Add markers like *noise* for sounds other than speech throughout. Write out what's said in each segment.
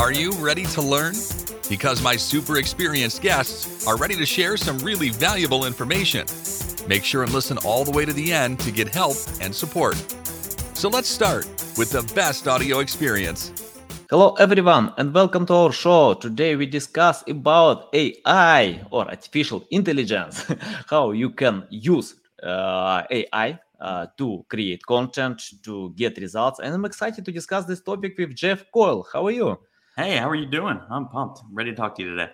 Are you ready to learn? Because my super experienced guests are ready to share some really valuable information. Make sure and listen all the way to the end to get help and support. So let's start with the best audio experience. Hello everyone and welcome to our show. Today we discuss about AI or artificial intelligence, *laughs* how you can use uh, AI uh, to create content, to get results. And I'm excited to discuss this topic with Jeff Coyle. How are you? Hey, how are you doing? I'm pumped. I'm ready to talk to you today.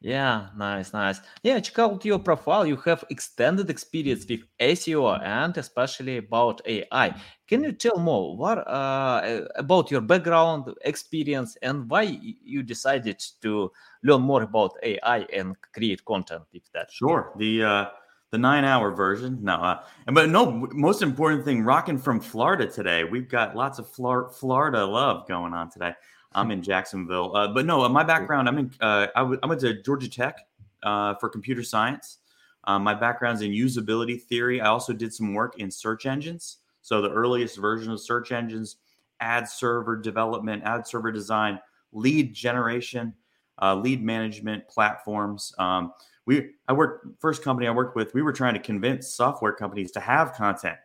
Yeah, nice, nice. Yeah, check out your profile. You have extended experience with SEO and especially about AI. Can you tell more what uh, about your background, experience, and why you decided to learn more about AI and create content with that? Sure. The uh, the nine hour version. No, uh, but no. Most important thing, rocking from Florida today. We've got lots of Flor- Florida love going on today. I'm in Jacksonville. Uh, but no, uh, my background, I'm in, uh, I, w- I went to Georgia Tech uh, for computer science. Um, my background's in usability theory. I also did some work in search engines. So the earliest version of search engines, ad server development, ad server design, lead generation, uh, lead management platforms. Um, we, I worked first company I worked with. We were trying to convince software companies to have content,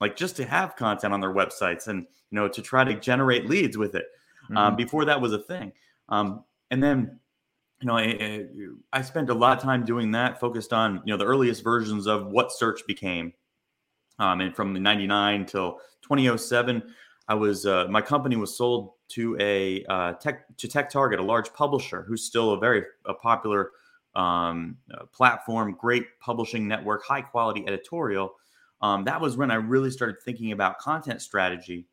like just to have content on their websites, and you know to try to generate leads with it. Um, mm-hmm. um, before that was a thing. Um, and then, you know, I, I, spent a lot of time doing that, focused on you know the earliest versions of what search became. Um, and from 99 till 2007, I was uh, my company was sold to a uh, tech to TechTarget, a large publisher who's still a very a popular um, uh, platform, great publishing network, high quality editorial. Um, that was when I really started thinking about content strategy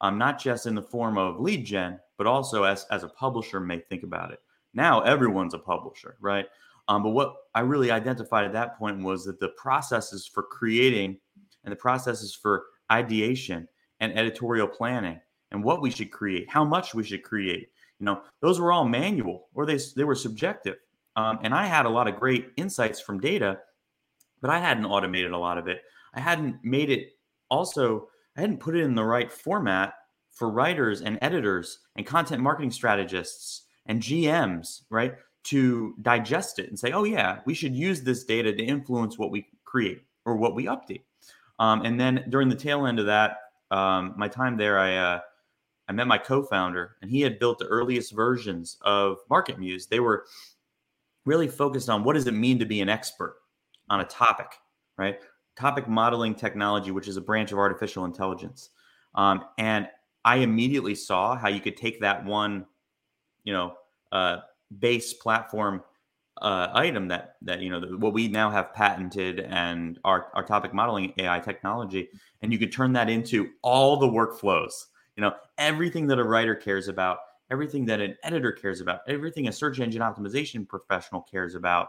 um, not just in the form of lead gen, but also as, as a publisher may think about it. Now everyone's a publisher, right? Um, but what I really identified at that point was that the processes for creating and the processes for ideation and editorial planning and what we should create, how much we should create, you know, those were all manual or they, they were subjective. Um, and I had a lot of great insights from data, but I hadn't automated a lot of it. I hadn't made it also I hadn't put it in the right format for writers and editors and content marketing strategists and GMs, right? To digest it and say, oh, yeah, we should use this data to influence what we create or what we update. Um, and then during the tail end of that, um, my time there, I, uh, I met my co founder, and he had built the earliest versions of MarketMuse. They were really focused on what does it mean to be an expert on a topic, right? Topic modeling technology, which is a branch of artificial intelligence. Um, and I immediately saw how you could take that one, you know, uh, base platform uh, item that that you know the, what we now have patented and our our topic modeling AI technology, and you could turn that into all the workflows. You know, everything that a writer cares about, everything that an editor cares about, everything a search engine optimization professional cares about,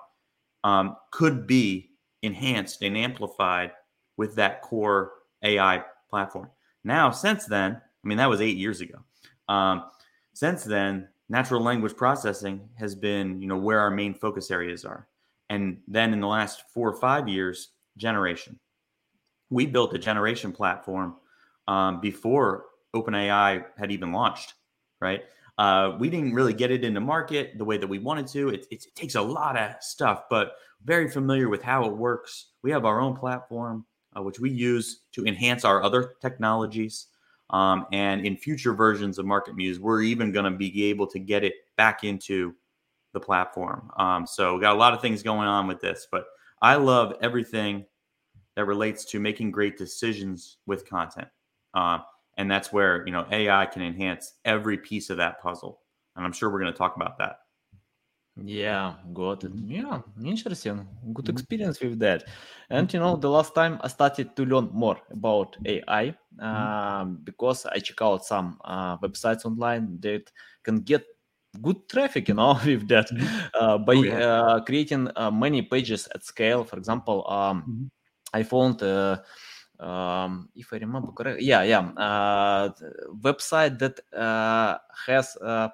um, could be enhanced and amplified with that core AI platform. Now, since then, I mean, that was eight years ago. Um, since then, natural language processing has been, you know, where our main focus areas are. And then in the last four or five years, generation. We built a generation platform um, before OpenAI had even launched, right? Uh, we didn't really get it into market the way that we wanted to. It, it, it, takes a lot of stuff, but very familiar with how it works. We have our own platform, uh, which we use to enhance our other technologies. Um, and in future versions of MarketMuse, we're even going to be able to get it back into the platform. Um, so we got a lot of things going on with this, but I love everything that relates to making great decisions with content. Uh, and that's where you know AI can enhance every piece of that puzzle. And I'm sure we're going to talk about that. Yeah, got it. Yeah, interesting. Good experience with that. And you know, the last time I started to learn more about AI um, because I check out some uh, websites online that can get good traffic, you know, *laughs* with that uh, by oh, yeah. uh, creating uh, many pages at scale. For example, um, mm-hmm. I found uh, um, if I remember correctly, yeah, yeah, uh, website that uh, has uh,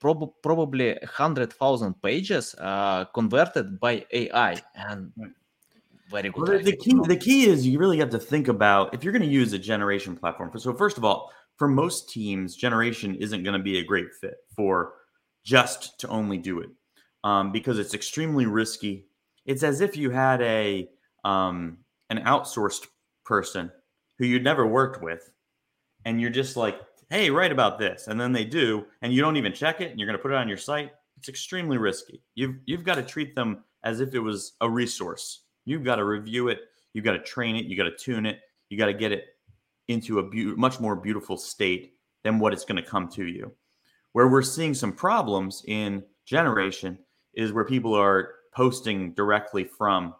prob- probably hundred thousand pages uh, converted by AI and very good. Well, the, key, the key is you really have to think about if you're going to use a generation platform. So first of all, for most teams, generation isn't going to be a great fit for just to only do it um, because it's extremely risky. It's as if you had a um, an outsourced person who you'd never worked with, and you're just like, "Hey, write about this," and then they do, and you don't even check it, and you're going to put it on your site. It's extremely risky. You've you've got to treat them as if it was a resource. You've got to review it. You've got to train it. You got to tune it. You got to get it into a be- much more beautiful state than what it's going to come to you. Where we're seeing some problems in generation is where people are posting directly from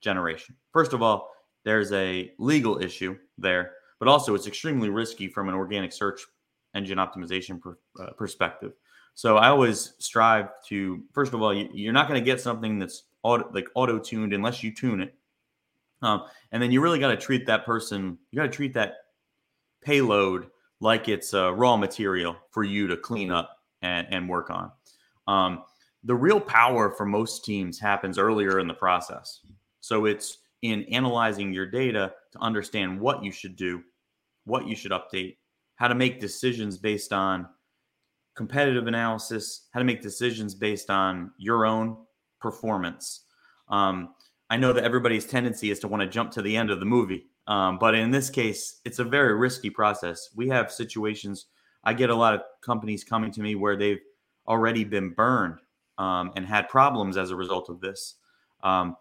generation. First of all, there's a legal issue there, but also it's extremely risky from an organic search engine optimization per, uh, perspective. So I always strive to, first of all, you, are not going to get something that's auto, like auto tuned unless you tune it. Um, and then you really got to treat that person, you got to treat that payload like it's uh, raw material for you to clean up and, and work on. Um, the real power for most teams happens earlier in the process. So it's in analyzing your data to understand what you should do, what you should update, how to make decisions based on competitive analysis, how to make decisions based on your own performance. Um, I know that everybody's tendency is to want to jump to the end of the movie, um, but in this case, it's a very risky process. We have situations. I get a lot of companies coming to me where they've already been burned um, and had problems as a result of this. Um,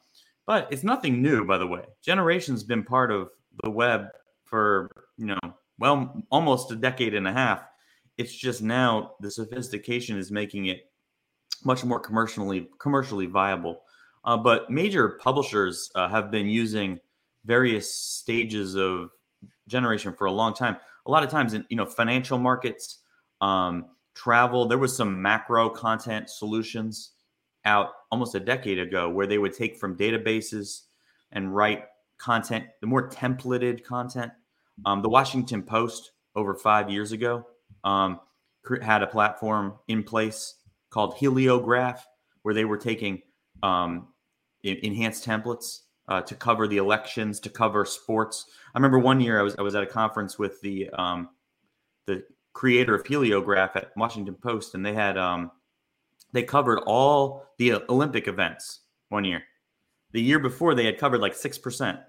but it's nothing new, by the way. Generation's been part of the web for you know, well, almost a decade and a half. It's just now the sophistication is making it much more commercially commercially viable. Uh, but major publishers uh, have been using various stages of generation for a long time. A lot of times in you know financial markets, um, travel. There was some macro content solutions out almost a decade ago where they would take from databases and write content, the more templated content. Um, the Washington Post over five years ago um, had a platform in place called Heliograf where they were taking um, enhanced templates uh, to cover the elections, to cover sports. I remember one year I was I was at a conference with the um, the creator of Heliograf at Washington Post, and they had um, they covered all the Olympic events one year. The year before, they had covered like six percent.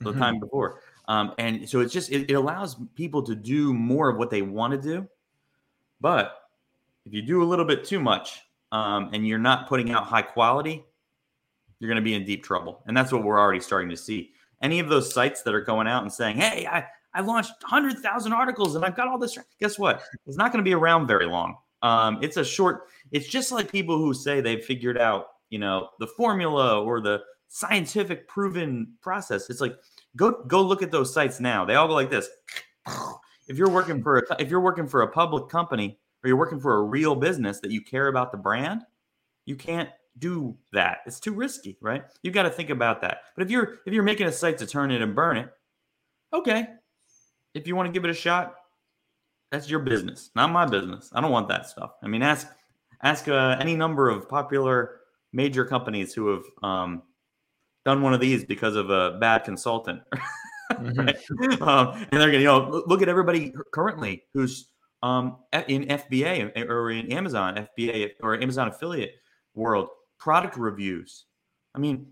The mm-hmm. time before, um, and so it's just it, it allows people to do more of what they want to do. But if you do a little bit too much um, and you're not putting out high quality, you're going to be in deep trouble. And that's what we're already starting to see. Any of those sites that are going out and saying, "Hey, I, I launched 100,000 articles and I've got all this. Guess what? It's not going to be around very long. Um, it's a short, it's just like people who say they've figured out, you know, the formula or the scientific proven process. It's like, go, go look at those sites now. They all go like this. If you're working for a, if you're working for a public company or you're working for a real business that you care about the brand, you can't do that. It's too risky, right? You've got to think about that. But if you're if you're making a site to turn it and burn it, okay, if you want to give it a shot, that's your business, not my business. I don't want that stuff. I mean, ask ask uh, any number of popular major companies who have um, done one of these because of a bad consultant. *laughs* mm-hmm. um, and they're going to, you know, look at everybody currently who's um, in FBA or in Amazon FBA or Amazon affiliate world product reviews. I mean,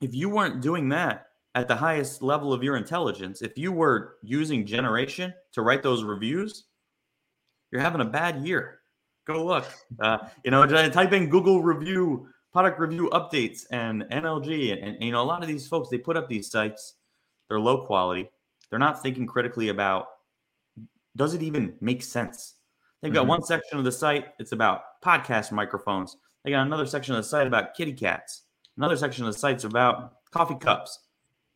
if you weren't doing that, at the highest level of your intelligence, if you were using generation to write those reviews, you're having a bad year. Go look. Uh, you know, type in Google review, product review updates, and NLG. And, and, you know, a lot of these folks, they put up these sites, they're low quality. They're not thinking critically about does it even make sense? They've got mm-hmm. one section of the site, it's about podcast microphones. They got another section of the site about kitty cats. Another section of the site's about coffee cups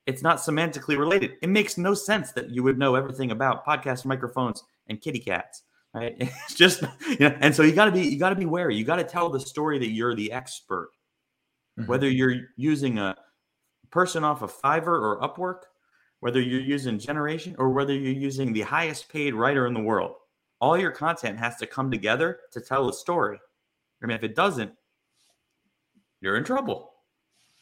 it's not semantically related. It makes no sense that you would know everything about podcast microphones and kitty cats. Right? *laughs* It's just you know, and so you gotta be you gotta be wary. You gotta tell the story that you're the expert. Mm-hmm. Whether you're using a person off of Fiverr or Upwork, whether you're using generation or whether you're using the highest paid writer in the world, all your content has to come together to tell a story. I mean, if it doesn't, you're in trouble.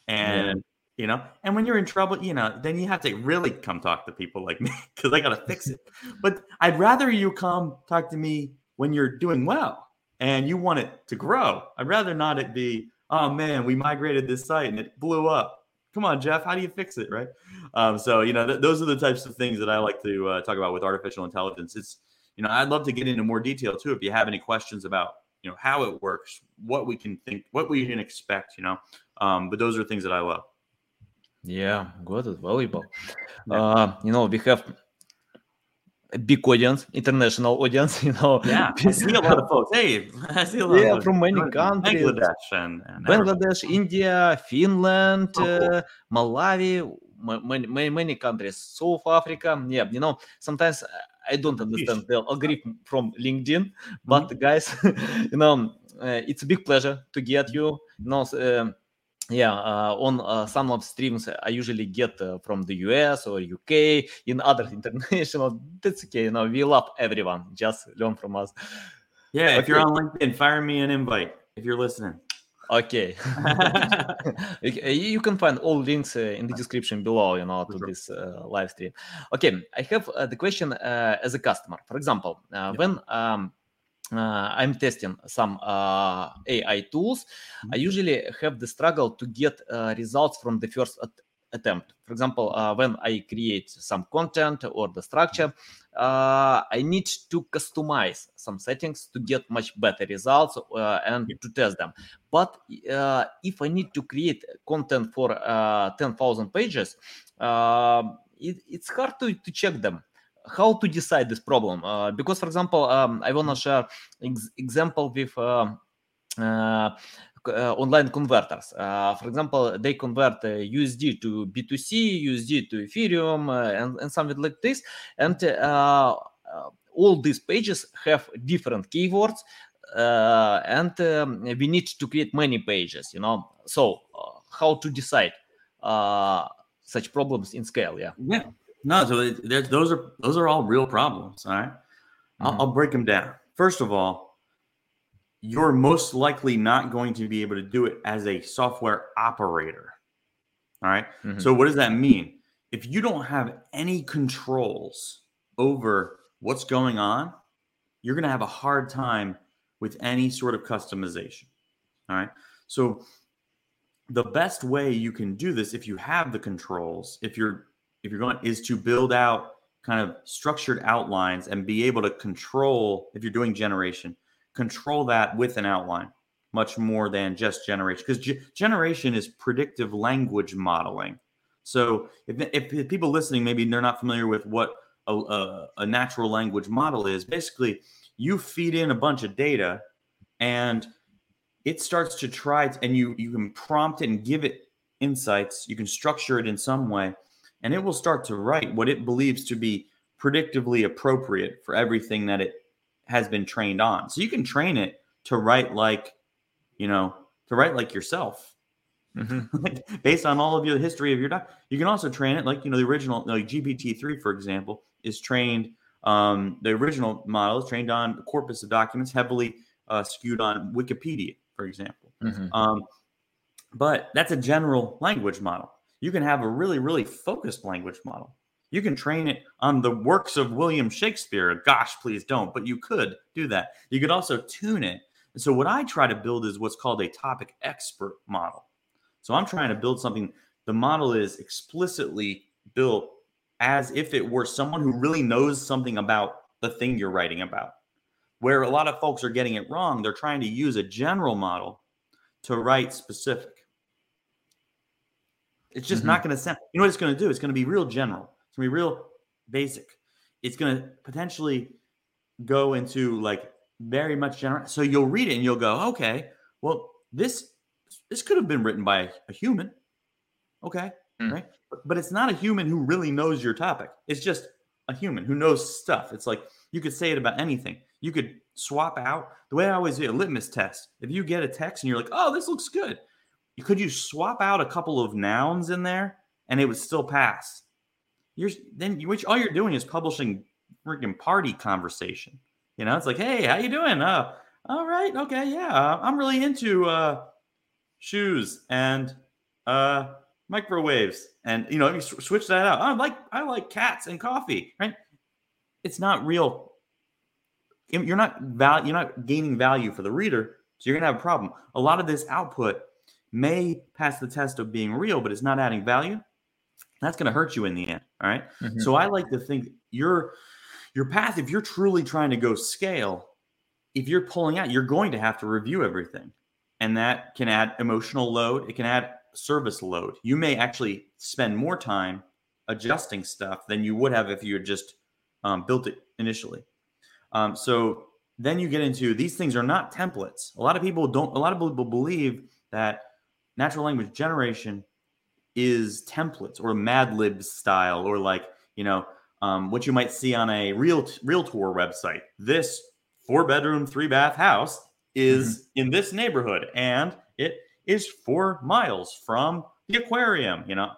And you know. And when you're in trouble, you know, then you have to really come talk to people like *laughs* me because I got to fix it. But I'd rather you come talk to me when you're doing well and you want it to grow. I'd rather not it be, oh man, we migrated this site and it blew up. Come on, Jeff, how do you fix it, right? Um, so you know, th- those are the types of things that I like to uh, talk about with artificial intelligence. It's you know, I'd love to get into more detail too if you have any questions about you know how it works, what we can think, what we can expect. You know, um, but those are things that I love. Yeah, good, valuable. Yeah. Uh, you know, we have a big audience, international audience. *laughs* You know, yeah, *laughs* I see a lot of *laughs* folks. Hey, I see a lot. Yeah, from many countries, Bangladesh and, and Bangladesh, India, Finland, oh, cool. uh, Malawi, many, many many countries, South Africa. Yeah, you know, sometimes I don't understand the algorithm from LinkedIn, but mm-hmm. guys, you know, uh, it's a big pleasure to get you. You know. Uh, yeah uh, on uh, some of streams i usually get uh, from the us or uk in other *laughs* international. That's okay you know we love everyone. Just learn from us. Yeah okay. if you're on linkedin fire me an invite if you're listening. Okay. *laughs* You can find all links uh, in the description below you know to this uh, live stream. Okay i have uh, the question as a customer. For example yeah. when um, uh, I'm testing some uh, AI tools, mm-hmm. I usually have the struggle to get uh, results from the first at- attempt. For example, uh, when I create some content or the structure, uh, I need to customize some settings to get much better results uh, and to test them. But if I need to create content for 10,000 pages, it, it's hard to, to check them how to decide this problem uh, because for example um, i want to share ex- example with uh, uh, online converters. Uh, for example, they convert uh, USD to BTC, USD to Ethereum, uh, and, and something like this. And all these pages have different keywords, and um, we need to create many pages. You know, so how to decide such problems in scale? Yeah. Yeah. No, so those are those are all real problems. All right? mm-hmm. I'll, I'll break them down. First of all, you're most likely not going to be able to do it as a software operator. All right? mm-hmm. So what does that mean? If you don't have any controls over what's going on, you're going to have a hard time with any sort of customization. All right? So the best way you can do this if you have the controls, if you're if you're going is to build out kind of structured outlines and be able to control if you're doing generation control that with an outline much more than just generation. Because generation is predictive language modeling. So if, if people listening maybe they're not familiar with what a, a, a natural language model is basically you feed in a bunch of data and it starts to try and you you can prompt it and give it insights. You can structure it in some way and it will start to write what it believes to be predictively appropriate for everything that it has been trained on. So you can train it to write like, you know, to write like yourself. Mm-hmm. *laughs* Based on all of your history of your doc, you can also train it like you know the original like GPT three for example is trained. Um, the original model is trained on a corpus of documents heavily uh, skewed on Wikipedia, for example. Mm-hmm. Um, but that's a general language model. You can have a really, really focused language model. You can train it on the works of William Shakespeare. Gosh, please don't, but you could do that. You could also tune it. And so, what I try to build is what's called a topic expert model. So, I'm trying to build something, the model is explicitly built as if it were someone who really knows something about the thing you're writing about. Where a lot of folks are getting it wrong, they're trying to use a general model to write specific. It's just mm-hmm. not going to sound. You know what it's going to do? It's going to be real general. It's going to be real basic. It's going to potentially go into like very much general. So you'll read it and you'll go, okay, well this this could have been written by a human. Okay, mm. right? But, but it's not a human who really knows your topic. It's just a human who knows stuff. It's like you could say it about anything. You could swap out the way I always do a litmus test. If you get a text and you're like, "Oh, this looks good," could you swap out a couple of nouns in there and it would still pass? You're then which all you're doing is publishing freaking party conversation. You know, it's like, hey, how you doing? Uh, all right, okay, yeah, I'm really into uh shoes and uh microwaves, and you know, you switch that out. I like I like cats and coffee, right? It's not real. You're not val- You're not gaining value for the reader, so you're gonna have a problem. A lot of this output may pass the test of being real, but it's not adding value. That's gonna hurt you in the end. All right? Mhm. So I like to think your your path, if you're truly trying to go scale, if you're pulling out, you're going to have to review everything. And that can add emotional load, it can add service load. You may actually spend more time adjusting stuff than you would have if you had just um, built it initially. Um, so then you get into these things are not templates. A lot of people don't, a lot of people believe that natural language generation is templates or Mad Libs style or like, you know, um, what you might see on a real realtor website. This four bedroom, three bath house is in this neighborhood and it is four miles from the aquarium. You know,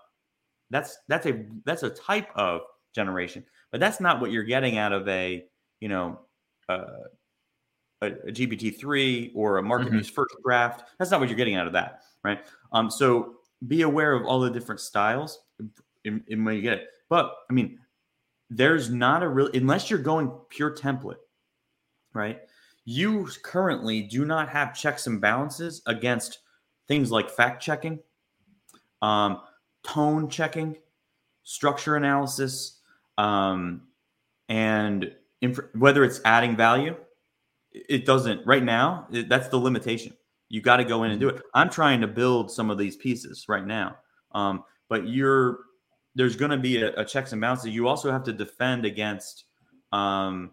that's that's a that's a type of generation, but that's not what you're getting out of a you know uh, a, a GPT three or a MarketMuse first draft. That's not what you're getting out of that, right? Um, so be aware of all the different styles in, when you get it. But I mean, there's not a real unless you're going pure template, right? You currently do not have checks and balances against things like fact checking, um, tone checking, structure analysis, um, and inf- whether it's adding value. it- It doesn't right now. it- that's the limitation. You got to go in and do it. I'm trying to build some of these pieces right now, um, but you're there's going to be a, a checks and balances. You also have to defend against um,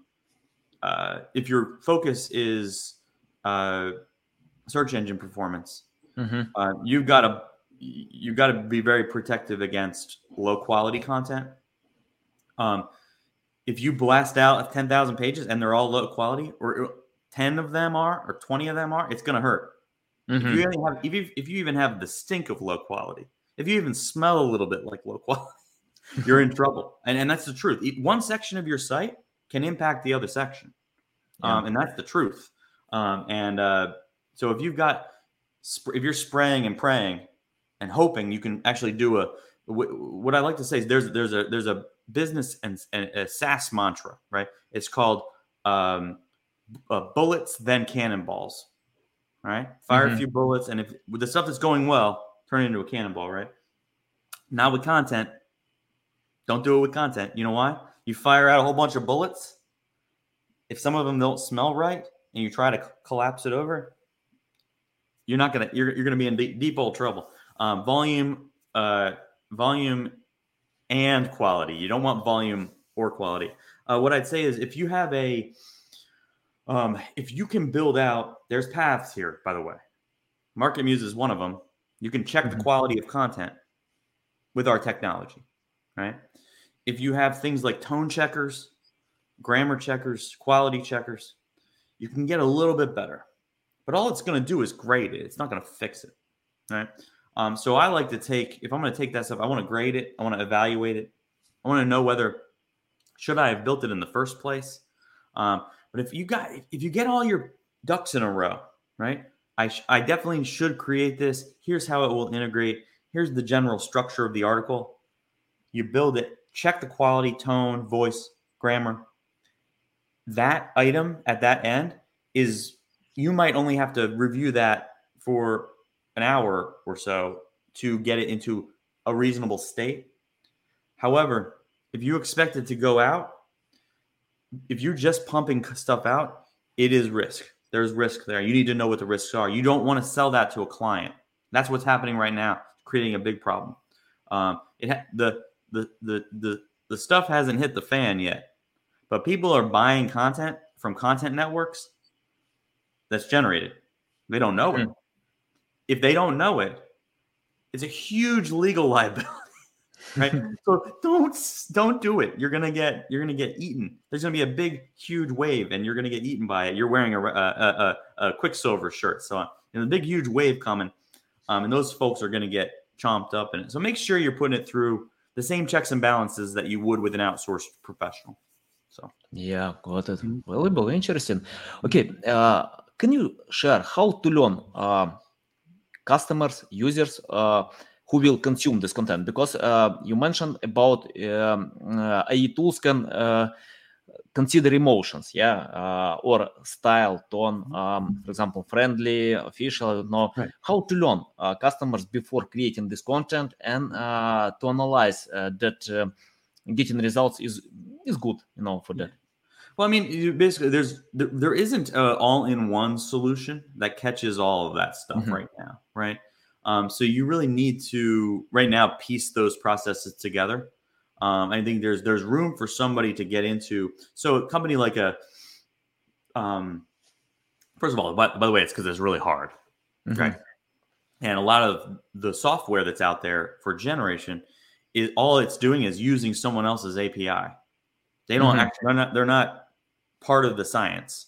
uh, if your focus is uh, search engine performance. Mhm. Uh, you've got to you've got to be very protective against low quality content. Um, if you blast out 10,000 pages and they're all low quality, or 10 of them are, or 20 of them are, it's going to hurt. If Mhm. you only have, if you, if you even have the stink of low quality, if you even smell a little bit like low quality, *laughs* you're in *laughs* trouble. And, and that's the truth. One section of your site can impact the other section. Um, and that's the truth. Um, and uh, so if you've got, sp- if you're spraying and praying and hoping you can actually do a, what I like to say is there's, there's a, there's a business and, and a SaaS mantra, right? It's called um, uh, bullets, then cannonballs. All right. Fire a Mhm. few bullets. And if with the stuff that's going well, turn it into a cannonball, right? Now with content, don't do it with content. You know why? You fire out a whole bunch of bullets. If some of them don't smell right and you try to c- collapse it over, you're not gonna you're, you're gonna be in deep, deep old trouble. Um, volume, uh, volume, and quality. You don't want volume or quality. Uh, what I'd say is if you have a um, if you can build out, there's paths here, by the way. MarketMuse is one of them. You can check the Mhm. quality of content with our technology, right? If you have things like tone checkers, grammar checkers, quality checkers, you can get a little bit better. But all it's going to do is grade it. It's not going to fix it, right? Um, so I like to take, if I'm going to take that stuff, I want to grade it. I want to evaluate it. I want to know whether should I have built it in the first place. Um, but if you got, if you get all your ducks in a row, right? I, sh- I definitely should create this. Here's how it will integrate. Here's the general structure of the article. You build it, check the quality, tone, voice, grammar. That item at that end is you might only have to review that for an hour or so to get it into a reasonable state. However, if you expect it to go out, if you're just pumping stuff out, it is risk. There's risk there. You need to know what the risks are. You don't want to sell that to a client. That's what's happening right now, creating a big problem. Um, it ha- the, the the the the stuff hasn't hit the fan yet, but people are buying content from content networks that's generated. They don't know it. If they don't know it, it's a huge legal *laughs* liability right? *laughs* so don't don't do it. You're gonna get you're gonna get eaten. There's gonna be a big huge wave, and you're gonna get eaten by it. You're wearing a a, a, a Quiksilver shirt, so there's a big huge wave coming, um, and those folks are gonna get chomped up in it. So make sure you're putting it through the same checks and balances that you would with an outsourced professional. So Yeah, got it. Mhm. Valuable, interesting. Okay, uh, can you share how to learn uh, customers, users uh, who will consume this content because uh, you mentioned about um, uh, AI tools can uh, consider emotions, yeah, uh, or style, tone, Mm-hmm. um, for example, friendly, official. No, Right. how to learn uh, customers before creating this content and uh, to analyze uh, that uh, getting results is is good, you know, for that. Well, I mean, you basically, there's there, there isn't a all-in-one solution that catches all of that stuff Mhm. right now, right? Um, so you really need to right now piece those processes together. Um, I think there's there's room for somebody to get into. So a company like a, um, first of all, by, by the way, it's because it's really hard, Mhm. right? And a lot of the software that's out there for generation is all it's doing is using someone else's API. They don't Mhm. actually they're not they're not part of the science,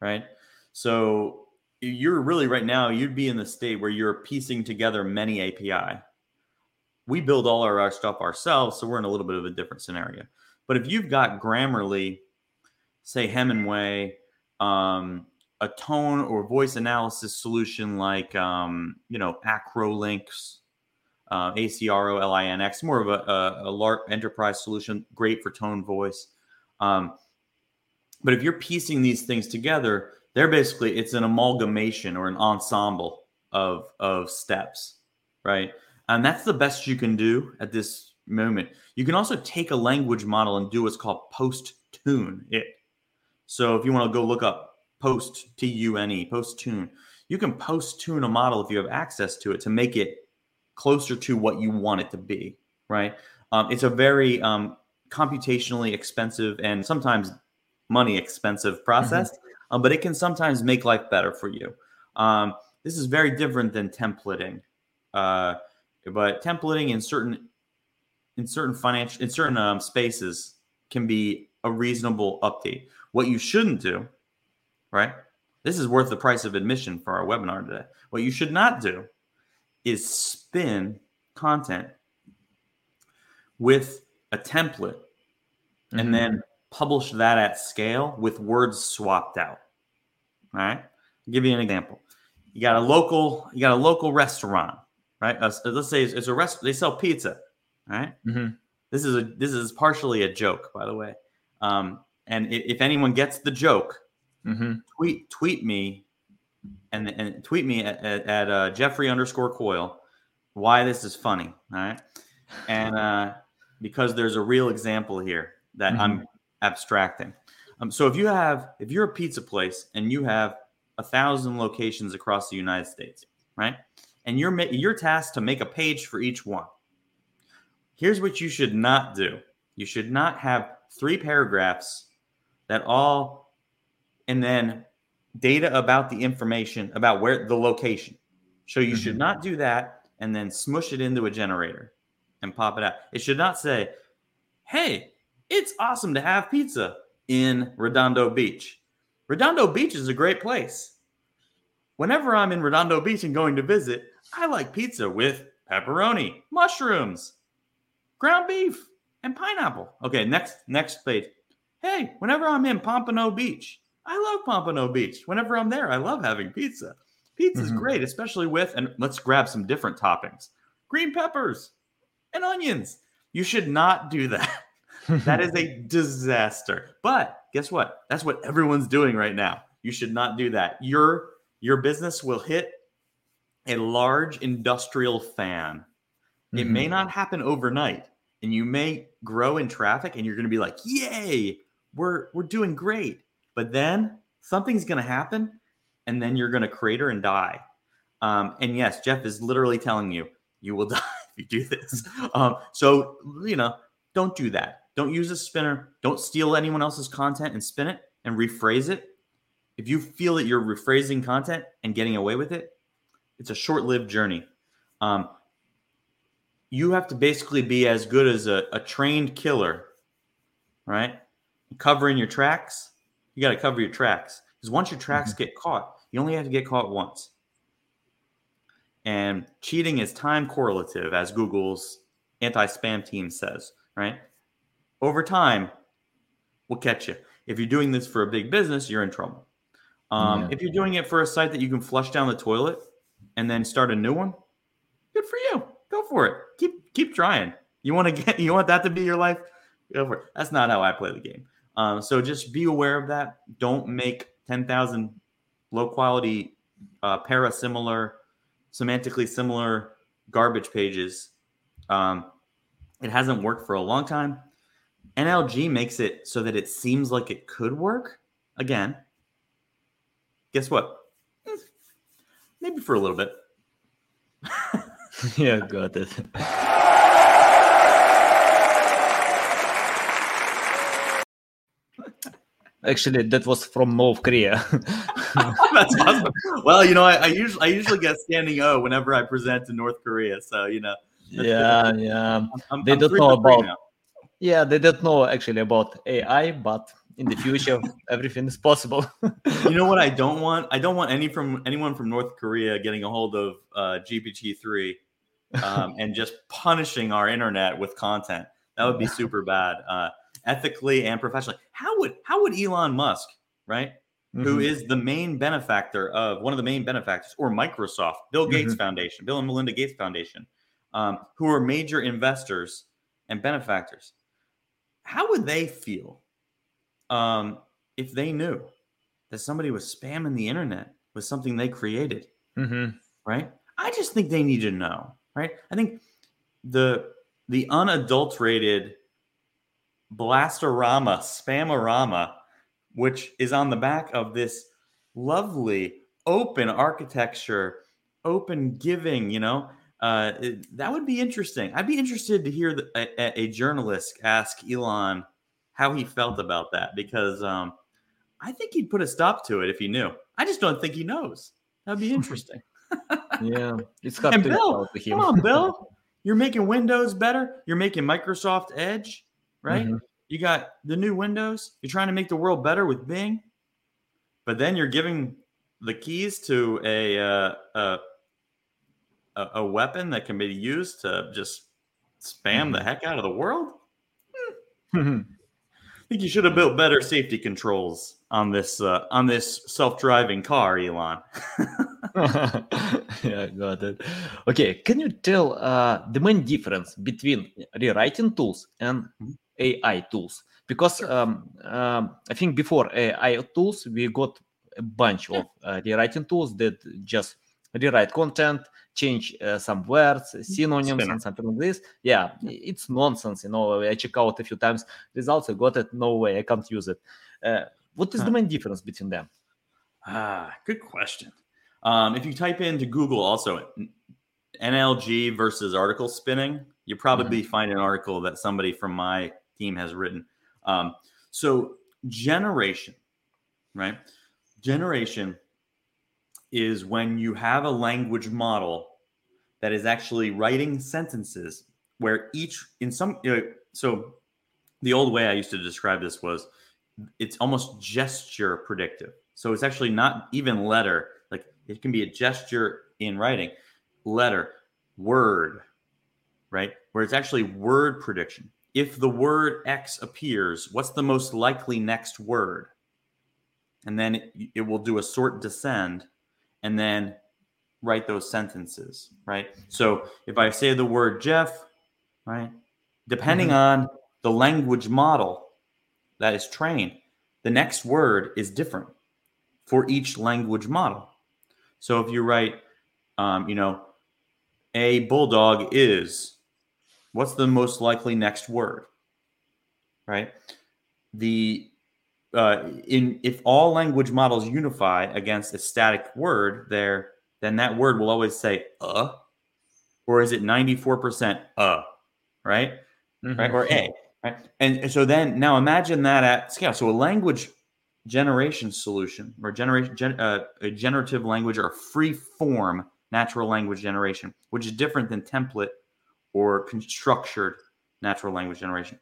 right? So you're really right now you'd be in the state where you're piecing together many API. We build all our, our stuff ourselves, so we're in a little bit of a different scenario. But if you've got Grammarly, say Hemingway, um, a tone or voice analysis solution like um, you know Acrolinx, uh, A C R O L I N X, more of a, a, a large enterprise solution, great for tone voice. Um, but if you're piecing these things together, they're basically it's an amalgamation or an ensemble of of steps, right? And that's the best you can do at this moment. You can also take a language model and do what's called post tune it. So if you want to go look up post T U N E post tune, you can post tune a model if you have access to it to make it closer to what you want it to be, right? Um, it's a very um, computationally expensive and sometimes money expensive process, um, but it can sometimes make life better for you. Um, this is very different than templating, uh, but templating in certain in certain financial in certain um, spaces can be a reasonable update. What you shouldn't do, right? This is worth the price of admission for our webinar today. What you should not do is spin content with a template Mhm. and then publish that at scale with words swapped out. All right. I'll give you an example. You got a local, you got a local restaurant, right? Uh, let's say it's, it's a restaurant. They sell pizza. Right. Mhm. This is a this is partially a joke, by the way. Um, and i- if anyone gets the joke, Mhm. tweet tweet me and and tweet me at, at, at uh, Jeffrey underscore Coyle why this is funny. All right, and *laughs* uh, because there's a real example here that I'm abstracting. Um, so if you have if you're a pizza place and you have a thousand locations across the United States, right, and you're you're tasked to make a page for each one. Here's what you should not do. You should not have three paragraphs that all and then data about the information about where the location. So you should Mhm. not do that and then smush it into a generator and pop it out. It should not say, "Hey, it's awesome to have pizza in Redondo Beach." Redondo Beach is a great place. Whenever I'm in Redondo Beach and going to visit, I like pizza with pepperoni, mushrooms, ground beef, and pineapple. Okay, next next page. Hey, whenever I'm in Pompano Beach, I love Pompano Beach. Whenever I'm there, I love having pizza. Pizza's Mhm. great, especially with and let's grab some different toppings. Green peppers and onions. You should not do that. That is a disaster. But guess what? That's what everyone's doing right now. You should not do that. Your your business will hit a large industrial fan. It may Mhm. not happen overnight, and you may grow in traffic, and you're going to be like, "Yay, we're we're doing great." But then something's going to happen, and then you're going to crater and die. Um, and yes, Jeff is literally telling you you will *laughs* die if you do this. Um, so you know, don't do that. Don't use a spinner. Don't steal anyone else's content and spin it and rephrase it. If you feel that you're rephrasing content and getting away with it, it's a short-lived journey. Um, you have to basically be as good as a, a trained killer, right? Covering your tracks. You got to cover your tracks because once your tracks get caught, you only have to get caught once. And cheating is time correlative, as Google's anti-spam team says, right? Over time, we'll catch you. If you're doing this for a big business, you're in trouble. Um, Yeah. If you're doing it for a site that you can flush down the toilet and then start a new one, good for you. Go for it. Keep keep trying. You want to *laughs* get you want that to be your life? Go for it. That's not how I play the game. Um, so just be aware of that. Don't make ten thousand low quality, uh, para similar, semantically similar garbage pages. Um, it hasn't worked for a long time. NLG makes it so that it seems like it could work again. Guess what? Eh, Maybe for a little bit. *laughs* yeah, got it. Actually, that was from North Korea. *laughs* *laughs* That's awesome. Well, you know, I, I usually I usually get standing O whenever I present to North Korea. So you know, yeah, yeah. I'm, They I'm don't know about- now. Yeah, they don't know actually about AI, but in the future, *laughs* everything is possible. You know what? I don't *laughs* want. I don't want any from anyone from North Korea getting a hold of uh, GPT three um, *laughs* and just punishing our internet with content. That would be super bad, uh, ethically and professionally. How would how would Elon Musk, right, who Mhm. is the main benefactor of one of the main benefactors, or Microsoft, Bill Gates Mhm. Foundation, Bill and Melinda Gates Foundation, um, who are major investors and benefactors, how would they feel um, if they knew that somebody was spamming the internet with something they created? Mhm. right? I just think they need to know, right? I think the the unadulterated blastorama, spamorama, which is on the back of this lovely open architecture, open giving, you know, uh, it- that would be interesting. I'd be interested to hear the, a, a- journalist ask Elon how he felt about that because um, I think he'd put a stop to it if he knew. I just don't think he knows. That'd be interesting. *laughs* Yeah, it's hard And to Bill, tell to him. Come on, Bill. You're making Windows better. You're making Microsoft Edge, right? Mhm. You got the new Windows. You're trying to make the world better with Bing, but then you're giving the keys to a uh, a, a a weapon that can be used to just spam the heck out of the world. Mhm. I think you should have built better safety controls on this uh, on this self-driving car, Elon. *laughs* *laughs* yeah, got it. Okay, can you tell uh, the main difference between rewriting tools and Mhm. AI tools? Because um, um, I think before AI tools, we got a bunch of uh, rewriting tools that just rewrite content, change uh, some words, synonyms, and something like this. Yeah, it's nonsense. You know, I check out a few times results. I got it. No way, I can't use it. Uh, what is Huh. the main difference between them? Ah, good question. Um, if you type into Google also NLG versus article spinning, you probably find an article that somebody from my team has written. Um, so generation, right? Generation is when you have a language model that is actually writing sentences where each in some you know, so the old way I used to describe this was it's almost gesture predictive. So it's actually not even letter. Like it can be a gesture in writing, letter, word, right? Where it's actually word prediction. If the word X appears, what's the most likely next word? And then it, it will do a sort descend and then write those sentences, right? So if I say the word Jeff, right, depending on the language model that is trained, the next word is different for each language model. So if you write, um, you know, a bulldog is, what's the most likely next word? Right? The uh, in if all language models unify against a static word, there then that word will always say uh, or is it ninety four percent uh, right? right? Or A, right? And so then now imagine that at scale. So a language generation solution or generation gen, uh, a generative language or free form natural language generation, which is different than template or structured natural language generation.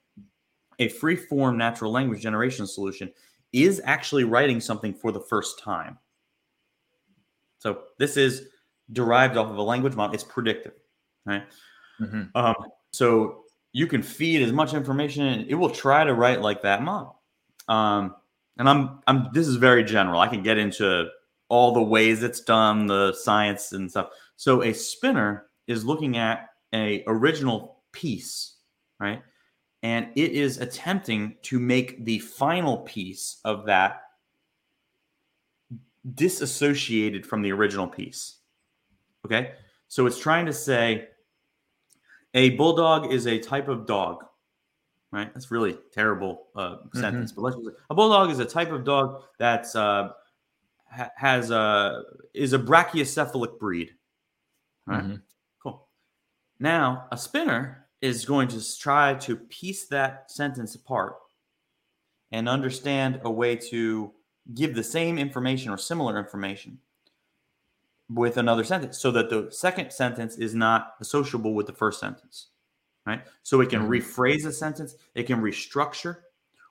A free form natural language generation solution is actually writing something for the first time. So this is derived off of a language model. It's predictive, right? Mhm. Um, so you can feed as much information, and it will try to write like that model. Um, and I'm, I'm. This is very general. I can get into all the ways it's done, the science and stuff. So a spinner is looking at a original piece, right? And it is attempting to make the final piece of that disassociated from the original piece. Okay? So it's trying to say a bulldog is a type of dog, right? That's really terrible uh, sentence, but let's just, a bulldog is a type of dog that's uh, ha- has a is a brachycephalic breed. All right? Mhm. Cool. Now, a spinner is going to try to piece that sentence apart and understand a way to give the same information or similar information with another sentence so that the second sentence is not associable with the first sentence. Right? So it can Mhm. rephrase a sentence, it can restructure,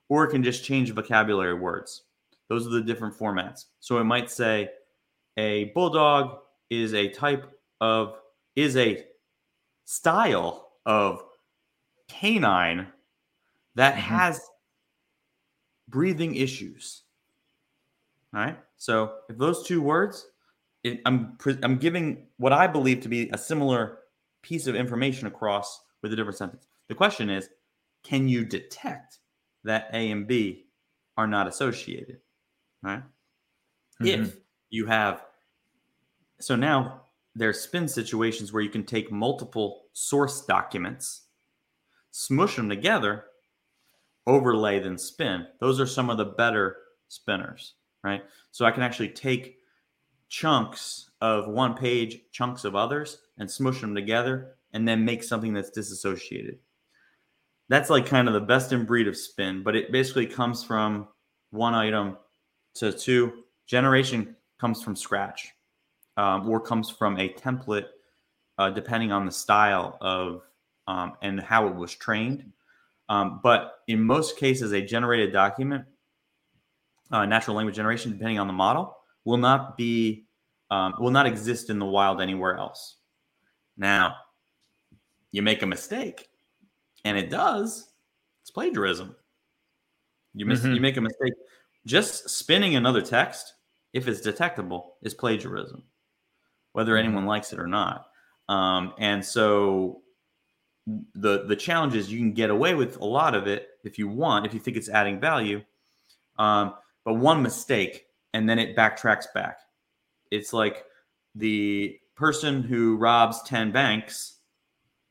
or it can just change vocabulary words. Those are the different formats. So it might say a bulldog is a type of is a style of canine that Mhm. has breathing issues. All right. So if those two words, it, I'm I'm giving what I believe to be a similar piece of information across with a different sentence. The question is, can you detect that A and B are not associated? All right. If you have, so now there's spin situations where you can take multiple source documents, smush them together, overlay, then spin. Those are some of the better spinners, right? So I can actually take chunks of one page, chunks of others, and smush them together, and then make something that's disassociated. That's like kind of the best in breed of spin, but it basically comes from one item to two. Generation comes from scratch um, or comes from a template, uh, depending on the style of um, and how it was trained. Um, but in most cases, a generated document, uh, natural language generation, depending on the model, will not be um, will not exist in the wild anywhere else. Now, you make a mistake, and it does. It's plagiarism. You miss, Mhm. you make a mistake. Just spinning another text, if it's detectable, is plagiarism, whether Mhm. anyone likes it or not. Um, and so the the challenge is you can get away with a lot of it if you want, if you think it's adding value. Um, but one mistake, and then it backtracks back. It's like the person who robs 10 banks,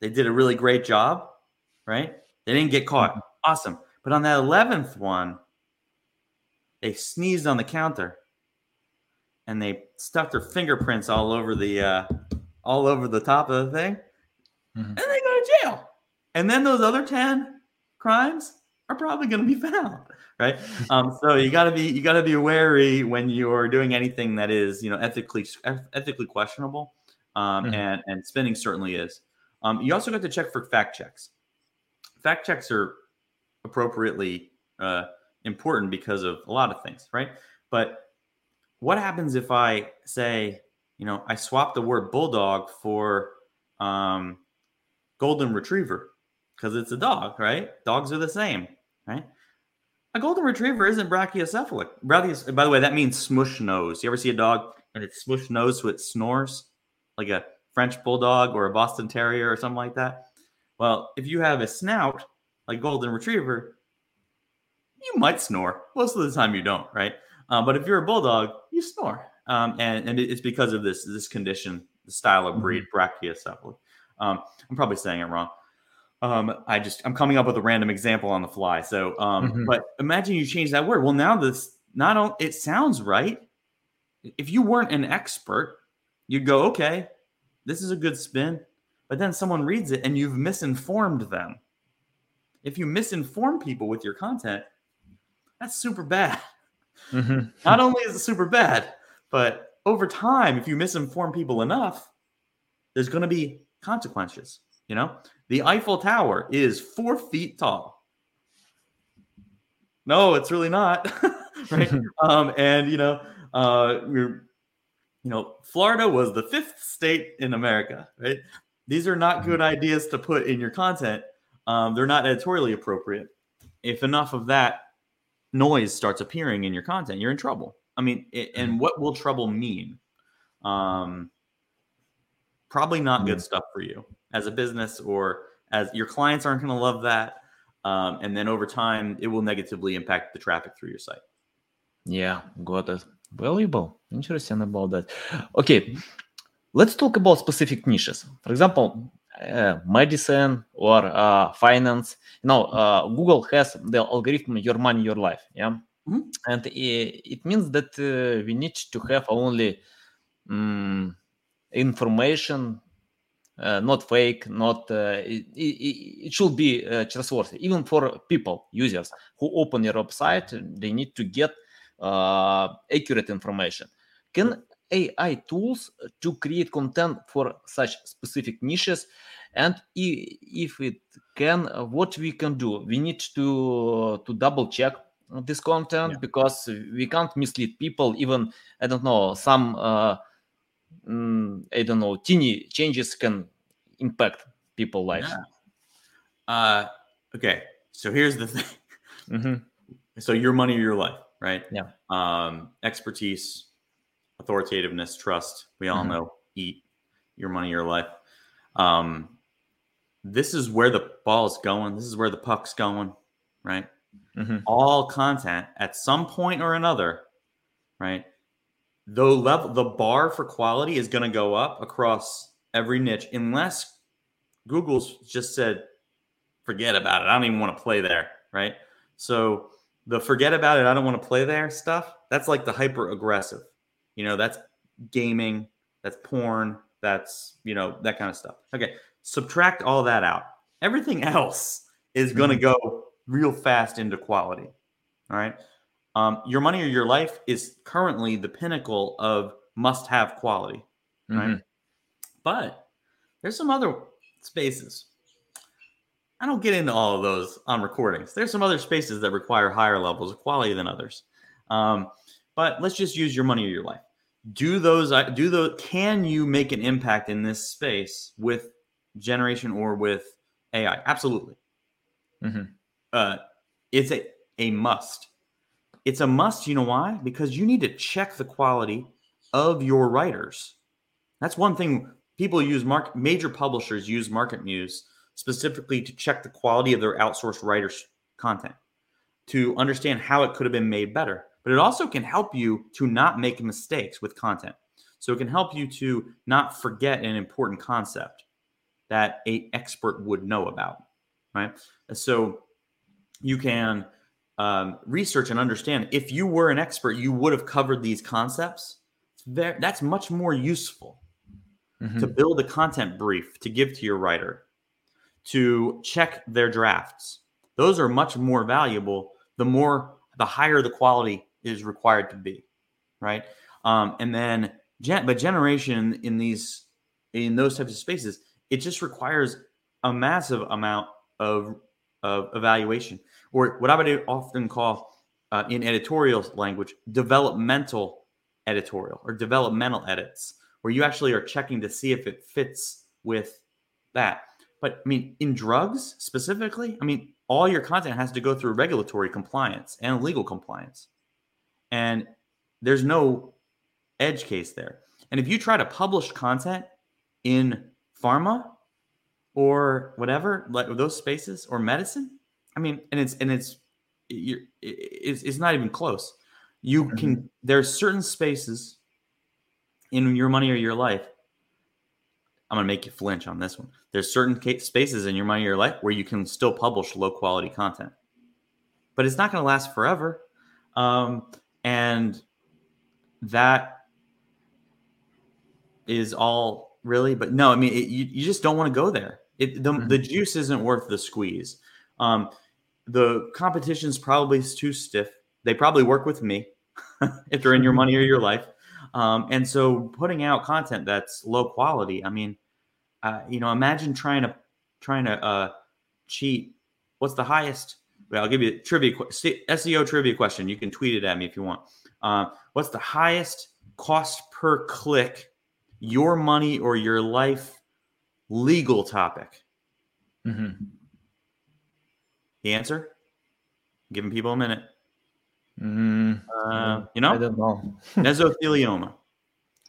they did a really great job, right? They didn't get caught. Awesome. But on that 11th one, they sneezed on the counter and they stuck their fingerprints all over the uh, all over the top of the thing Mhm. and they go to jail. And then those other 10 crimes are probably going to be *laughs* found, right? *laughs* Um, so you got to be you got to be wary when you're doing anything that is, you know, ethically ethically questionable. Um, Mhm. and and spinning certainly is. Um, you also got to check for fact checks. Fact checks are appropriately uh, important because of a lot of things, right? But what happens if I say, you know, I swap the word bulldog for um, golden retriever because it's a dog, right? Dogs are the same, right? A golden retriever isn't brachycephalic. Brachys, by the way, that means smush nose. You ever see a dog and it's smush nose so it snores like a French bulldog or a Boston Terrier or something like that? Well, if you have a snout like golden retriever, you might snore. Most of the time, you don't, right? Uh, but if you're a bulldog, you snore, um, and and it's because of this this condition, the style of breed, brachycephalic. Um, I'm probably saying it wrong. Um, I just I'm coming up with a random example on the fly. So, um, Mhm. but imagine you change that word. Well, now this not only it sounds right. If you weren't an expert, you'd go, okay, this is a good spin. But then someone reads it and you've misinformed them. If you misinform people with your content, that's super bad. Mhm. Not only is it super bad, but over time, if you misinform people enough, there's going to be consequences. You know, the Eiffel Tower is four feet tall. No, it's really not, *laughs* right? *laughs* um, and you know, uh, we're, you know, Florida was the fifth state in America, right? These are not good ideas to put in your content. Um, they're not editorially appropriate. If enough of that noise starts appearing in your content, you're in trouble. I mean, it, and what will trouble mean? Um, probably not good stuff for you. as a business or as your clients aren't going to love that. Um, and then over time, it will negatively impact the traffic through your site. Yeah, got it. Valuable. Interesting about that. Okay, let's talk about specific niches. For example, uh, medicine or uh, finance. You know, uh, Google has the algorithm "Your Money, Your Life." Yeah, Mhm. and it, it means that uh, we need to have only um, information, uh, not fake, not. Uh, it, it, it should be trustworthy, even for people users who open your website. They need to get accurate information. Can AI tools to create content for such specific niches? And if it can, what we can do? We need to to double check this content Yeah. because we can't mislead people. Even I don't know some uh, mm, I don't know teeny changes can impact people lives. Yeah. Uh, okay. So here's the thing. Mhm. *laughs* So your money or your life, right? Yeah. Um, expertise, authoritativeness, trust. We all Mhm. know eat your money, your life. Um, this is where the ball's going. This is where the puck's going, right? Mhm. All content at some point or another, right? The level, the bar for quality is going to go up across every niche, unless Google's just said, forget about it. I don't even want to play there, right? So the forget about it, I don't want to play there stuff, that's like the hyper aggressive. You know, that's gaming, that's porn, that's, you know, that kind of stuff. Okay. Subtract all that out. Everything else is going to go real fast into quality. All right. Um, your money or your life is currently the pinnacle of must have quality. Right. Mhm. But there's some other spaces. I don't get into all of those on recordings. There's some other spaces that require higher levels of quality than others. Um, but let's just use your money or your life. Do those? uh, Do those? Can you make an impact in this space with generation or with AI? Absolutely. Mhm. Uh, it's a a must. It's a must. You know why? Because you need to check the quality of your writers. That's one thing people use. Mark major publishers use MarketMuse specifically to check the quality of their outsourced writers' content to understand how it could have been made better. But it also can help you to not make mistakes with content. So it can help you to not forget an important concept that a expert would know about, right? So you can um, research and understand. If you were an expert, you would have covered these concepts. Very, that's much more useful Mhm. to build a content brief to give to your writer, to check their drafts. Those are much more valuable the more, the higher the quality is required to be, right? Um, and then, gen- but generation in these, in those types of spaces, it just requires a massive amount of, of evaluation, or what I would often call uh, in editorial language, developmental editorial or developmental edits, where you actually are checking to see if it fits with that. But I mean, in drugs specifically, I mean, all your content has to go through regulatory compliance and legal compliance. And there's no edge case there. And if you try to publish content in pharma or whatever, like those spaces or medicine, I mean, and it's and it's you're, it's, it's not even close. You can there's certain spaces in your money or your life. I'm gonna make you flinch on this one. There's certain spaces in your money or your life where you can still publish low quality content, but it's not gonna last forever. Um, and that is all really. But no, I mean, it, you you just don't want to go there. It the, Mhm. the juice isn't worth the squeeze. Um, the competition's probably too stiff. They probably work with me *laughs* if they're in your money or your life. Um, and so putting out content that's low quality, I mean, uh, you know, imagine trying to trying to uh, cheat. What's the highest? Well, I'll give you a trivia SEO trivia question. You can tweet it at me if you want. Uh, what's the highest cost per click? Your money or your life legal topic? Mm-hmm. The answer? Giving people a minute. Mm, Uh, you I know, don't know. *laughs* mesothelioma.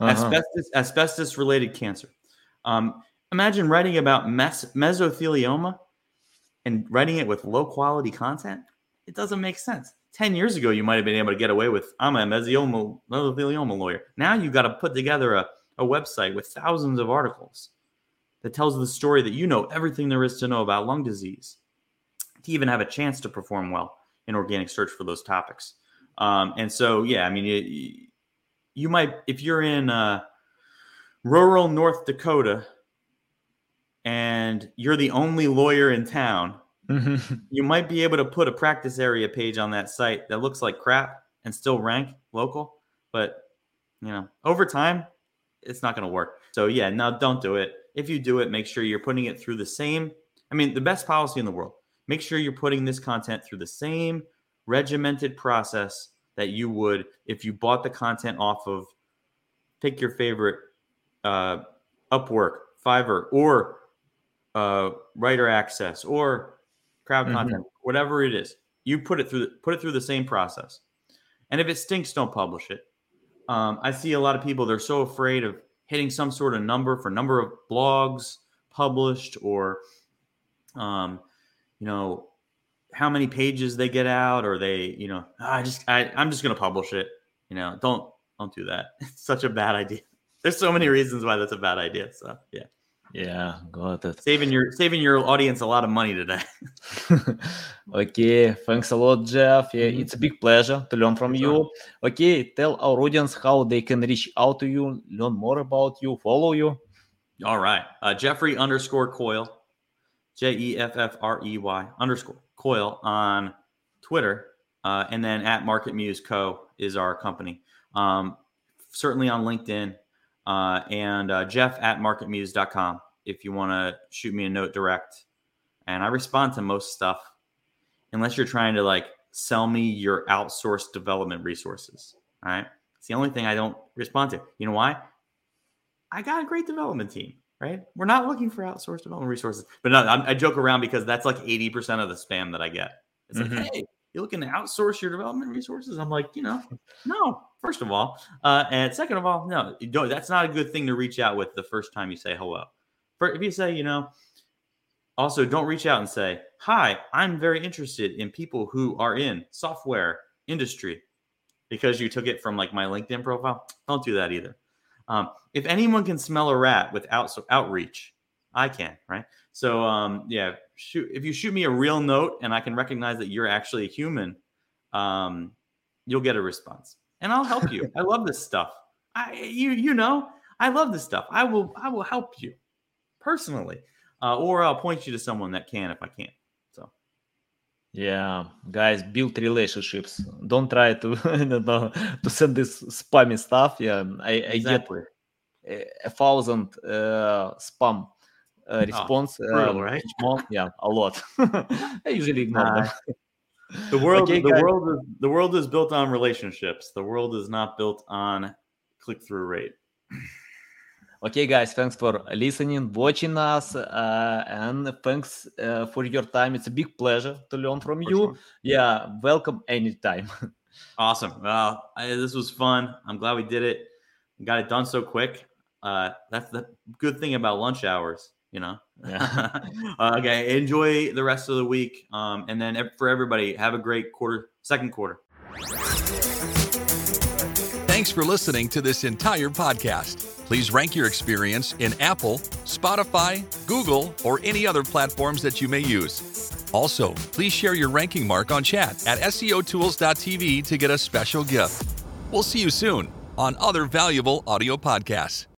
Uh-huh. asbestos asbestos related cancer um, Imagine writing about mes- mesothelioma and writing it with low quality content. It doesn't make sense. 10 years ago, you might have been able to get away with, I'm a mesothelioma, mesothelioma lawyer. Now you've got to put together a, a website with thousands of articles that tells the story that you know everything there is to know about lung disease to even have a chance to perform well in organic search for those topics. Um, and so, yeah, I mean, you, you might, if you're in uh, rural North Dakota and you're the only lawyer in town, *laughs* you might be able to put a practice area page on that site that looks like crap and still rank local. But, you know, over time, it's not going to work. So, yeah, no, don't do it. If you do it, make sure you're putting it through the same. I mean, the best policy in the world. Make sure you're putting this content through the same regimented process that you would if you bought the content off of pick your favorite uh, Upwork, Fiverr, or uh, WriterAccess, or Crowd mm-hmm. Content, whatever it is. You put it through the, put it through the same process. And if it stinks, don't publish it. Um, I see a lot of people they're so afraid of hitting some sort of number for number of blogs published or um, you know how many pages they get out or they you know i just I, i'm just going to publish it. You know don't don't do that. *laughs* It's such a bad idea. There's so many reasons why that's a bad idea so yeah yeah got it saving your saving your audience a lot of money today *laughs* okay thanks a lot jeff yeah mm-hmm. it's a big pleasure to learn from you okay tell our audience how they can reach out to you learn more about you follow you all right uh, jeffrey underscore Coyle, J E F F R E Y underscore Coyle on Twitter. Uh, and then at MarketMuse Co. is our company. Um, certainly on LinkedIn uh, and uh, Jeff at marketmuse.com if you want to shoot me a note direct. And I respond to most stuff unless you're trying to like sell me your outsourced development resources. All right. It's the only thing I don't respond to. You know why? I got a great development team right? We're not looking for outsourced development resources. But no, I, I joke around because that's like 80% of the spam that I get. It's mm-hmm. like, hey, you're looking to outsource your development resources? I'm like, you know, *laughs* no, first of all. Uh, and second of all, no, don't, that's not a good thing to reach out with the first time you say hello. For, if you say, you know, also don't reach out and say, hi, I'm very interested in people who are in software industry because you took it from like my LinkedIn profile. Don't do that either. Um, if anyone can smell a rat without so outreach, I can, right? So um, yeah, shoot, if you shoot me a real note and I can recognize that you're actually a human, um, you'll get a response, and I'll help you. *laughs* I love this stuff. I you you know I love this stuff. I will I will help you personally, uh, or I'll point you to someone that can if I can. So. Yeah, guys, build relationships. Don't try to *laughs* to send this spammy stuff. Yeah, I, exactly. I get a thousand uh, spam uh, response oh, brutal, right? month. Yeah, a lot. I usually ignore uh, them. *laughs* The world, okay, the guys. world, is, the world is built on relationships. The world is not built on click-through rate. Okay, guys, thanks for listening, watching us, uh, and thanks uh, for your time. It's a big pleasure to learn from for you. Sure. Yeah, welcome anytime. *laughs* awesome. Well, I, this was fun. I'm glad we did it. We got it done so quick. Uh, that's the good thing about lunch hours, you know. Yeah. uh, *laughs* okay, enjoy the rest of the week, um, and then for everybody, have a great quarter, second quarter. Thanks for listening to this entire podcast. Please rank your experience in Apple, Spotify, Google, or any other platforms that you may use. Also, please share your ranking mark on chat at SEOtools.tv to get a special gift. We'll see you soon on other valuable audio podcasts.